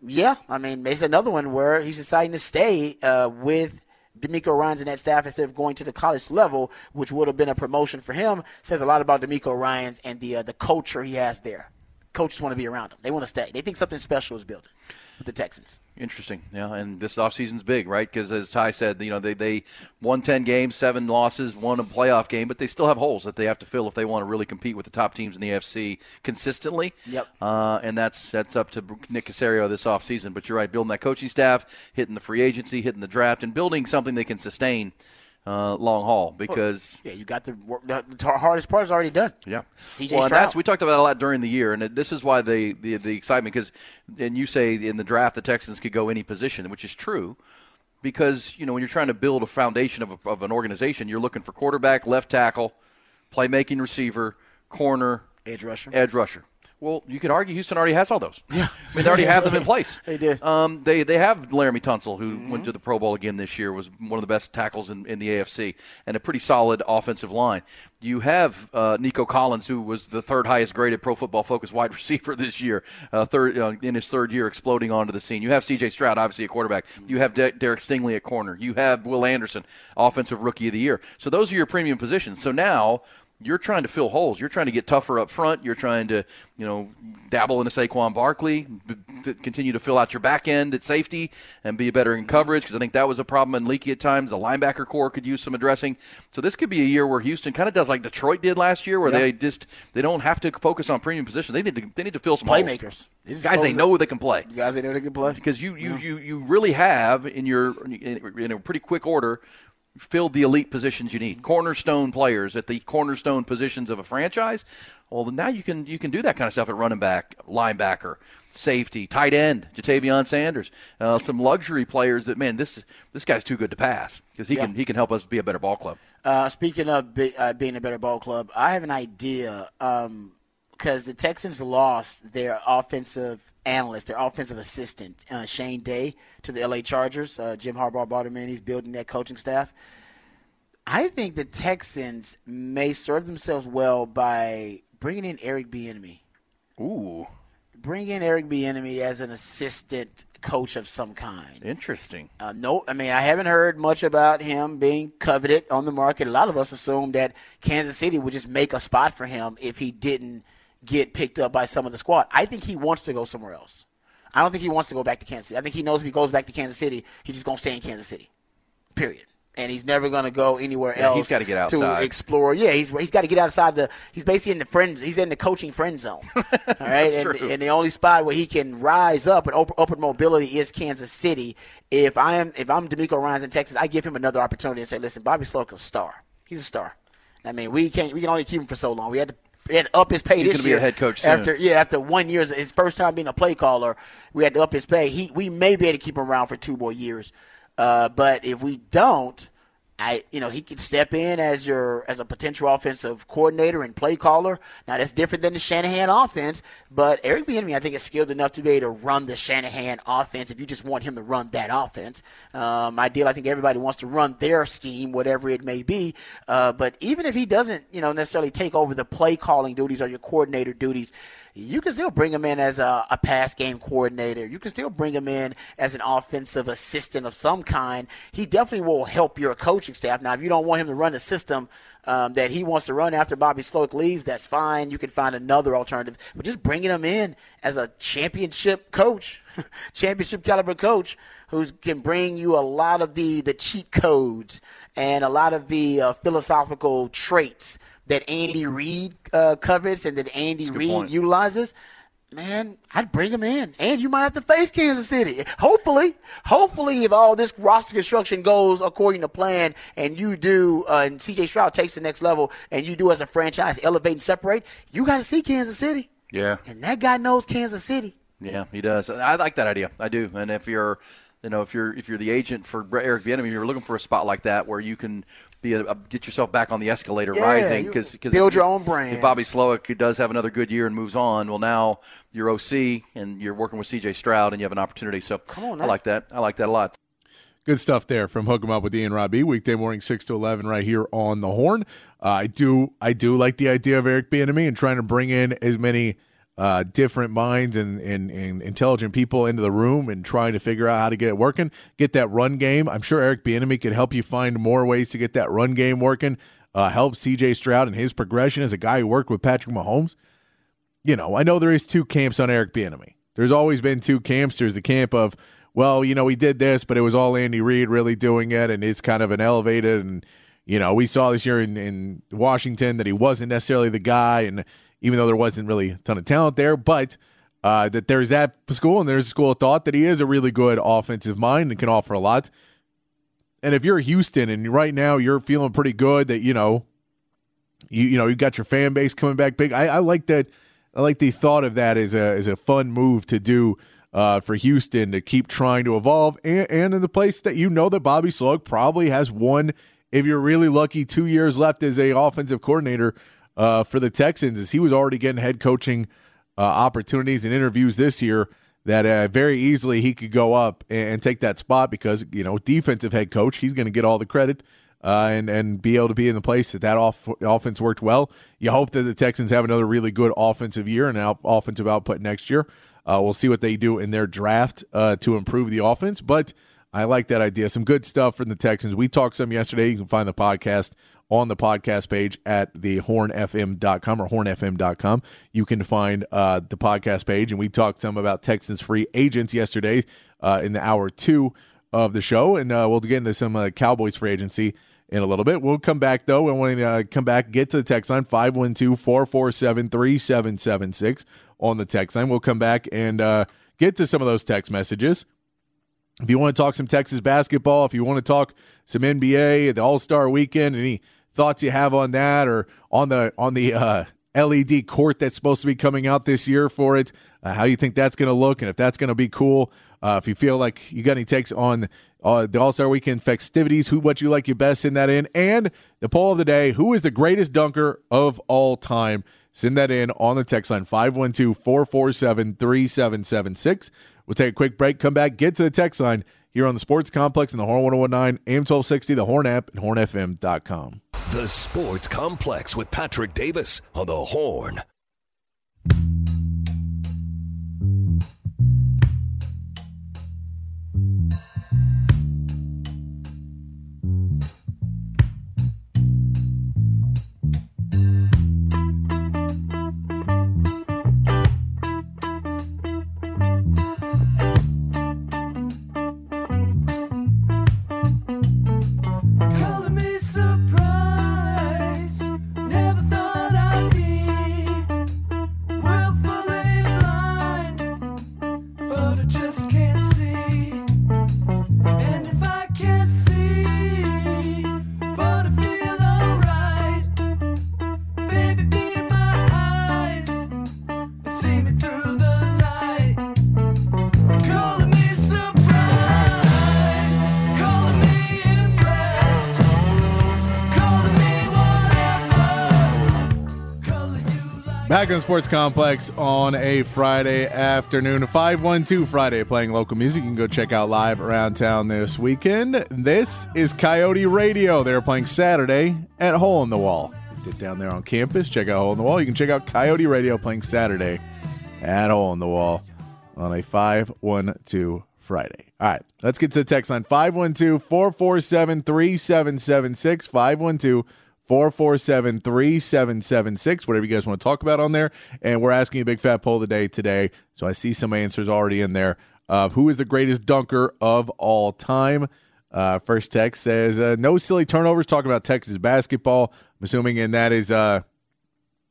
yeah, I mean, it's another one where he's deciding to stay uh, with DeMeco Ryans and that staff instead of going to the college level, which would have been a promotion for him. Says a lot about DeMeco Ryans and the uh, the culture he has there. Coaches want to be around him. They want to stay. They think something special is building with the Texans. Interesting. Yeah, and this offseason's big, right? Because as Ty said, you know, they, they won 10 games, seven losses, won a playoff game, but they still have holes that they have to fill if they want to really compete with the top teams in the AFC consistently. Yep. Uh, and that's that's up to Nick Caserio this offseason. But you're right, building that coaching staff, hitting the free agency, hitting the draft, and building something they can sustain – uh, long haul because well, yeah, you got the, the, hardest part is already done. Yeah, CJ well, that's we talked about a lot during the year, and this is why they the the excitement because and you say in the draft the Texans could go any position, which is true. Because you know when you're trying to build a foundation of, a, of an organization, you're looking for quarterback, left tackle, playmaking receiver, corner, edge rusher, edge rusher. Well, you could argue Houston already has all those. Yeah. I mean, they already have them in place. they do. Um, they they have Laremy Tunsil, who mm-hmm. went to the Pro Bowl again this year, was one of the best tackles in, in the AFC, and a pretty solid offensive line. You have uh, Nico Collins, who was the third highest graded Pro Football Focus wide receiver this year, uh, third uh, in his third year, exploding onto the scene. You have C.J. Stroud, obviously a quarterback. You have De- Derek Stingley at corner. You have Will Anderson, offensive rookie of the year. So those are your premium positions. So now you're trying to fill holes. You're trying to get tougher up front. You're trying to, you know, dabble into Saquon Barkley, b- continue to fill out your back end at safety, and be better in coverage because I think that was a problem in leaky at times. The linebacker core could use some addressing. So this could be a year where Houston kind of does like Detroit did last year, where they just they don't have to focus on premium positions. They need to they need to fill some playmakers. These guys they know they can play. Guys they know they can play because you you, yeah. you, you really have in your in, in a pretty quick order filled the elite positions you need, cornerstone players at the cornerstone positions of a franchise. Well, now you can you can do that kind of stuff at running back, linebacker, safety, tight end, Ja'Tavion Sanders, uh, some luxury players that man, this this guy's too good to pass because he yeah. can he can help us be a better ball club. Uh, speaking of be, uh, being a better ball club, I have an idea. Um, because the Texans lost their offensive analyst, their offensive assistant, uh, Shane Day, to the LA Chargers. Uh, Jim Harbaugh brought him in. He's building that coaching staff. I think the Texans may serve themselves well by bringing in Eric Bieniemy. Ooh. Bring in Eric Bieniemy as an assistant coach of some kind. Interesting. Uh, no, I mean I haven't heard much about him being coveted on the market. A lot of us assumed that Kansas City would just make a spot for him if he didn't – get picked up by some of the squad. I think he wants to go somewhere else. I don't think he wants to go back to Kansas City. I think he knows if he goes back to Kansas City, he's just going to stay in Kansas City. Period. And he's never going to go anywhere yeah, else. He's got to get outside to explore. Yeah, he's he's got to get outside the. He's basically in the friends. He's in the coaching friend zone. All right, and, and, the only spot where he can rise up and open, open mobility is Kansas City. If I am if I'm DeMeco Ryans in Texas, I give him another opportunity and say, listen, Bobby Slowik's a star. He's a star. I mean, we can't we can only keep him for so long. We had to had up his pay He's this gonna be a head coach soon. after yeah after one year his first time being a play caller. We had to up his pay. He we may be able to keep him around for two more years, uh, but if we don't. I, you know, he could step in as your as a potential offensive coordinator and play caller. Now that's different than the Shanahan offense, but Eric Bieniemy, I think, is skilled enough to be able to run the Shanahan offense. If you just want him to run that offense, um, ideal. I think everybody wants to run their scheme, whatever it may be. Uh, but even if he doesn't, you know, necessarily take over the play calling duties or your coordinator duties, you can still bring him in as a, a pass game coordinator. You can still bring him in as an offensive assistant of some kind. He definitely will help your coaching staff. Now, if you don't want him to run the system um, that he wants to run after Bobby Slowik leaves, that's fine. You can find another alternative. But just bringing him in as a championship coach, championship caliber coach, who can bring you a lot of the the cheat codes and a lot of the uh, philosophical traits that Andy Reid uh, covets and that Andy Reid point. utilizes, man, I'd bring him in. And you might have to face Kansas City. Hopefully, hopefully, if all this roster construction goes according to plan and you do, uh, and CJ Stroud takes the next level and you do as a franchise elevate and separate, you got to see Kansas City. Yeah. And that guy knows Kansas City. Yeah, he does. I like that idea. I do. And if you're, you know, if you're if you're the agent for Eric Bieniemy, you're looking for a spot like that where you can be a, get yourself back on the escalator, Yeah, rising. you Because build your own brand. If Bobby Slowik does have another good year and moves on, well, now you're OC and you're working with C.J. Stroud and you have an opportunity. So Come on I like that. I like that a lot. Good stuff there from Hook 'em Up with Ian Robbie, weekday morning six to eleven, right here on the Horn. Uh, I do, I do like the idea of Eric Bieniemy and trying to bring in as many uh, different minds and, and and intelligent people into the room and trying to figure out how to get it working, get that run game. I'm sure Eric Bieniemy could help you find more ways to get that run game working. Uh, help C.J. Stroud and his progression as a guy who worked with Patrick Mahomes you know, I know there is two camps on Eric Bieniemy. There's always been two camps. There's the camp of, well, you know, we did this, but it was all Andy Reid really doing it, and it's kind of an elevated. And you know, we saw this year in, in Washington that he wasn't necessarily the guy, and even though there wasn't really a ton of talent there, but uh, that there's that school and there's a school of thought that he is a really good offensive mind and can offer a lot. And if you're Houston and right now you're feeling pretty good that you know you you know you got your fan base coming back big. I, I like that. I like the thought of that as a as a fun move to do uh, for Houston to keep trying to evolve, and, and in the place that you know that Bobby Slowik probably has one, if you're really lucky, two years left as a offensive coordinator uh, for the Texans, is he was already getting head coaching uh, opportunities and interviews this year. That uh, very easily he could go up and, take that spot because you know defensive head coach he's going to get all the credit uh, and and be able to be in the place that that off, offense worked well. You hope that the Texans have another really good offensive year and out, offensive output next year. Uh, we'll see what they do in their draft uh, to improve the offense, but I like that idea. Some good stuff from the Texans. We talked some yesterday. You can find the podcast on the podcast page at the hornfm.com or hornfm.com. You can find uh, the podcast page, and we talked some about Texans free agents yesterday uh, in the hour two of the show, and uh, we'll get into some uh, Cowboys free agency in a little bit. We'll come back, though. I want to uh, come back, get to the text line 512 447 3776 on the text line. We'll come back and uh, get to some of those text messages. If you want to talk some Texas basketball, if you want to talk some NBA, the All Star Weekend, any thoughts you have on that, or on the on the uh, LED court that's supposed to be coming out this year for it, uh, how you think that's going to look, and if that's going to be cool. Uh, if you feel like you got any takes on uh, the All Star Weekend festivities, who what you like you best, send that in, and the poll of the day: Who is the greatest dunker of all time? Send that in on the text line 512 447 3776. We'll take a quick break, come back, get to the text line here on the Sports Complex in the Horn 1019, AM 1260, the Horn app, and hornfm.com. The Sports Complex with Patrick Davis on the Horn. Back in Sports Complex on a Friday afternoon, 512 Friday, playing local music. You can go check out live around town this weekend. This is Coyote Radio. They're playing Saturday at Hole in the Wall. Get down there on campus, check out Hole in the Wall. You can check out Coyote Radio playing Saturday at Hole in the Wall on a 512 Friday. All right, let's get to the text line 512 447 3776. 512 447 3776, whatever you guys want to talk about on there. And we're asking a big fat poll of the day today. So I see some answers already in there of who is the greatest dunker of all time. Uh, first text says, uh, no silly turnovers, talking about Texas basketball. I'm assuming, and that is, uh,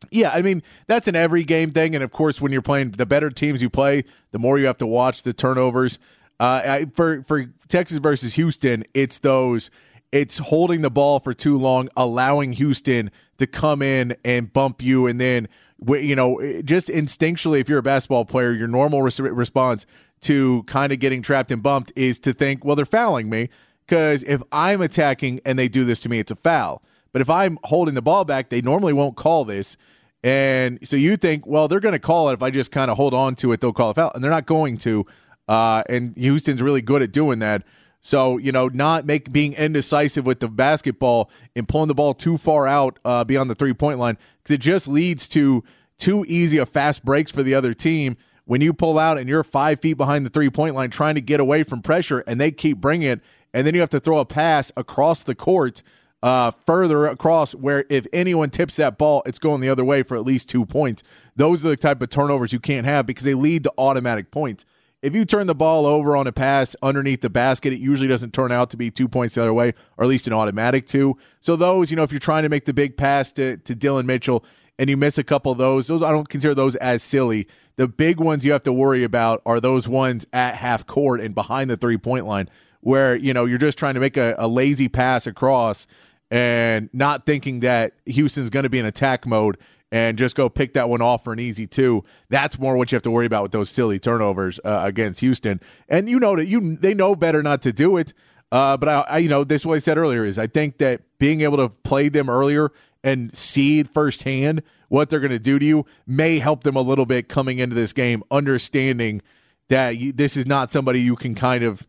yeah, I mean, that's an every game thing. And of course, when you're playing the better teams you play, the more you have to watch the turnovers. Uh, I, for, for Texas versus Houston, it's those it's holding the ball for too long, allowing Houston to come in and bump you, and then you know just instinctually, if you're a basketball player, your normal res- response to kind of getting trapped and bumped is to think, well, they're fouling me because if I'm attacking and they do this to me, it's a foul. But if I'm holding the ball back, they normally won't call this. And so you think, well, they're going to call it if I just kind of hold on to it, they'll call a foul, and they're not going to. Uh, and Houston's really good at doing that. So you know, not make being indecisive with the basketball and pulling the ball too far out uh, beyond the three point line because it just leads to too easy of fast breaks for the other team. When you pull out and you're five feet behind the three point line trying to get away from pressure, and they keep bringing it, and then you have to throw a pass across the court uh, further across where if anyone tips that ball, it's going the other way for at least two points. Those are the type of turnovers you can't have because they lead to automatic points if you turn the ball over on a pass underneath the basket, it usually doesn't turn out to be two points the other way, or at least an automatic two. So those, you know, if you're trying to make the big pass to, to Dillon Mitchell and you miss a couple of those, those I don't consider those as silly. The big ones you have to worry about are those ones at half court and behind the three point line where, you know, you're just trying to make a, a lazy pass across and not thinking that Houston's going to be in attack mode and just go pick that one off for an easy two. That's more what you have to worry about with those silly turnovers uh, against Houston. And you know that you they know better not to do it. Uh, but I, I, you know, this is what I said earlier is I think that being able to play them earlier and see firsthand what they're going to do to you may help them a little bit coming into this game, understanding that you, this is not somebody you can kind of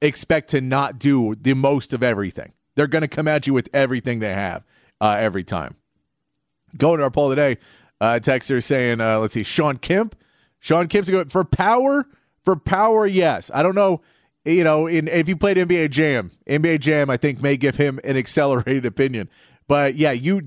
expect to not do the most of everything. They're going to come at you with everything they have uh, every time going to our poll today. Uh, texter saying, uh, let's see, Shawn Kemp. Shawn Kemp's going for power. For power, yes. I don't know. You know, in if you played NBA Jam, NBA Jam, I think may give him an accelerated opinion. But yeah, you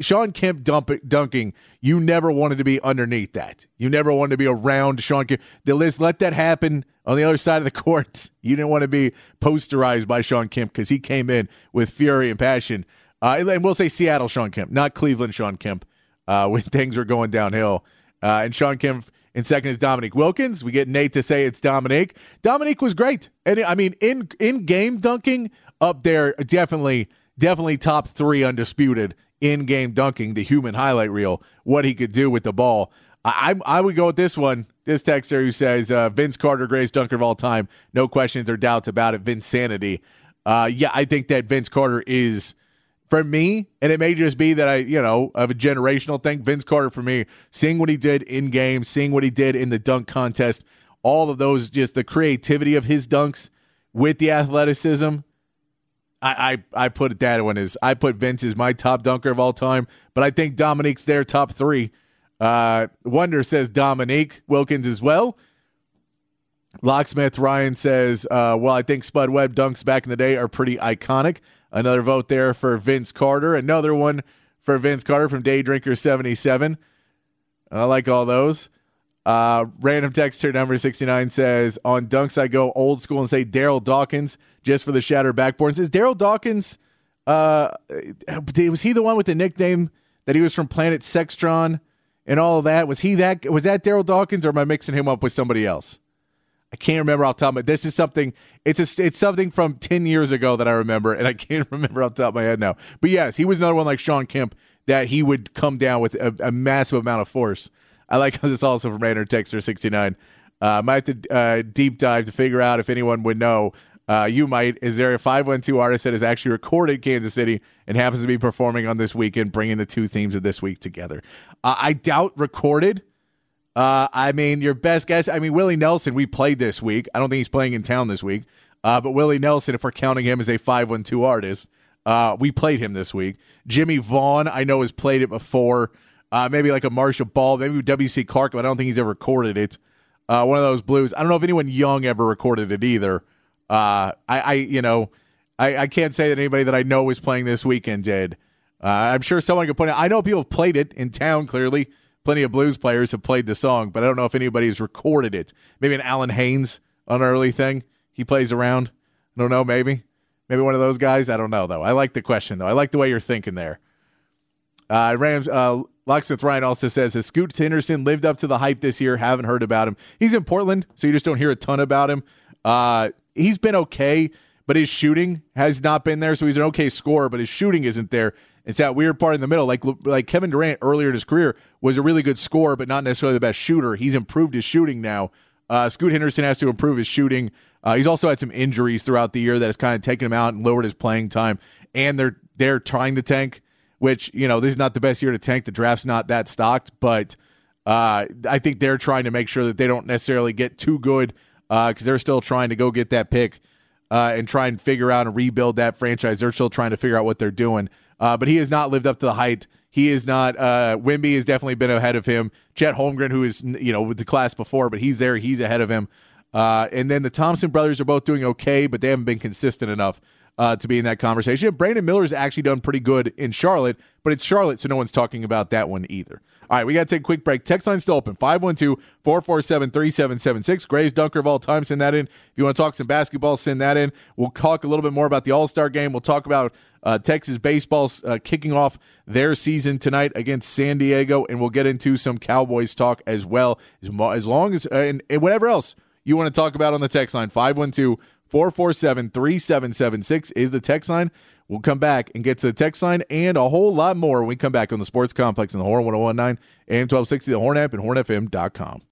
Shawn Kemp dump, dunking, you never wanted to be underneath that. You never wanted to be around Shawn Kemp. The list let that happen on the other side of the court. You didn't want to be posterized by Shawn Kemp because he came in with fury and passion. Uh, and we'll say Seattle Shawn Kemp, not Cleveland Shawn Kemp, uh, when things were going downhill. Uh, and Shawn Kemp in second is Dominique Wilkins. We get Nate to say it's Dominique. Dominique was great. And I mean, in in game dunking, up there, definitely, definitely top three undisputed in game dunking, the human highlight reel, what he could do with the ball. I, I, I would go with this one. This texter who says uh, Vince Carter, greatest dunker of all time. No questions or doubts about it. Vinsanity. Uh, yeah, I think that Vince Carter is for me, and it may just be that I, you know, of a generational thing. Vince Carter for me, seeing what he did in game, seeing what he did in the dunk contest, all of those, just the creativity of his dunks with the athleticism. I, I, I put that one as I put Vince as my top dunker of all time, but I think Dominique's their top three. Uh, Wonder says Dominique Wilkins as well. Locksmith Ryan says, uh, well, I think Spud Webb dunks back in the day are pretty iconic. Another vote there for Vince Carter. Another one for Vince Carter from Day Drinker 77. I like all those. Uh, random texter number 69 says, On dunks, I go old school and say Darryl Dawkins just for the shattered backboards. Is Darryl Dawkins, uh, was he the one with the nickname that he was from Planet Sextron and all of that? Was he that? Was that Darryl Dawkins or am I mixing him up with somebody else? I can't remember off top of my This is something it's a, it's something from 10 years ago that I remember and I can't remember off the top of my head now. But yes, he was another one like Shawn Kemp that he would come down with a, a massive amount of force. I like how this also from Rainer Texter 69. Uh, might have to uh, deep dive to figure out if anyone would know. Uh, you might. Is there a 512 artist that has actually recorded Kansas City and happens to be performing on this weekend, bringing the two themes of this week together? Uh, I doubt recorded. Uh, I mean, your best guess. I mean, Willie Nelson, we played this week. I don't think he's playing in town this week. Uh, but Willie Nelson, if we're counting him as a 512 artist, uh, we played him this week. Jimmy Vaughan, I know, has played it before. Uh, maybe like a Marcia Ball, maybe W.C. Clark, but I don't think he's ever recorded it. Uh, one of those blues. I don't know if anyone young ever recorded it either. Uh, I, I, you know, I, I can't say that anybody that I know is playing this weekend did. I'm sure someone could point out. I know people have played it in town. Clearly, plenty of blues players have played the song, but I don't know if anybody's recorded it. Maybe an Alan Haynes on an early thing. He plays around. I don't know. Maybe, maybe one of those guys. I don't know though. I like the question though. I like the way you're thinking there. Uh, Rams. Uh, Locksmith Ryan also says, Has Scoot Henderson lived up to the hype this year? Haven't heard about him. He's in Portland, so you just don't hear a ton about him. Uh, he's been okay, but his shooting has not been there. So he's an okay scorer, but his shooting isn't there. It's that weird part in the middle. Like like Kevin Durant earlier in his career was a really good scorer, but not necessarily the best shooter. He's improved his shooting now. Uh, Scoot Henderson has to improve his shooting. Uh, he's also had some injuries throughout the year that has kind of taken him out and lowered his playing time. And they're they're trying to tank which, you know, this is not the best year to tank. The draft's not that stocked, but uh, I think they're trying to make sure that they don't necessarily get too good because uh, they're still trying to go get that pick uh, and try and figure out and rebuild that franchise. They're still trying to figure out what they're doing. Uh, but he has not lived up to the height. He is not. Uh, Wemby has definitely been ahead of him. Chet Holmgren, who is you know with the class before, but he's there. He's ahead of him. Uh, and then the Thompson brothers are both doing okay, but they haven't been consistent enough uh, to be in that conversation. Brandon Miller's actually done pretty good in Charlotte, but it's Charlotte, so no one's talking about that one either. All right, we got to take a quick break. Text line still open 512 447 3776. Greatest dunker of all time, send that in. If you want to talk some basketball, send that in. We'll talk a little bit more about the All Star game. We'll talk about uh, Texas baseball uh, kicking off their season tonight against San Diego, and we'll get into some Cowboys talk as well, as, as long as, uh, and, and whatever else you want to talk about on the text line 512 447 3776 is the text line. We'll come back and get to the text line and a whole lot more when we come back on the Sports Complex in the Horn 1019 AM 1260, the Horn app, and hornfm.com.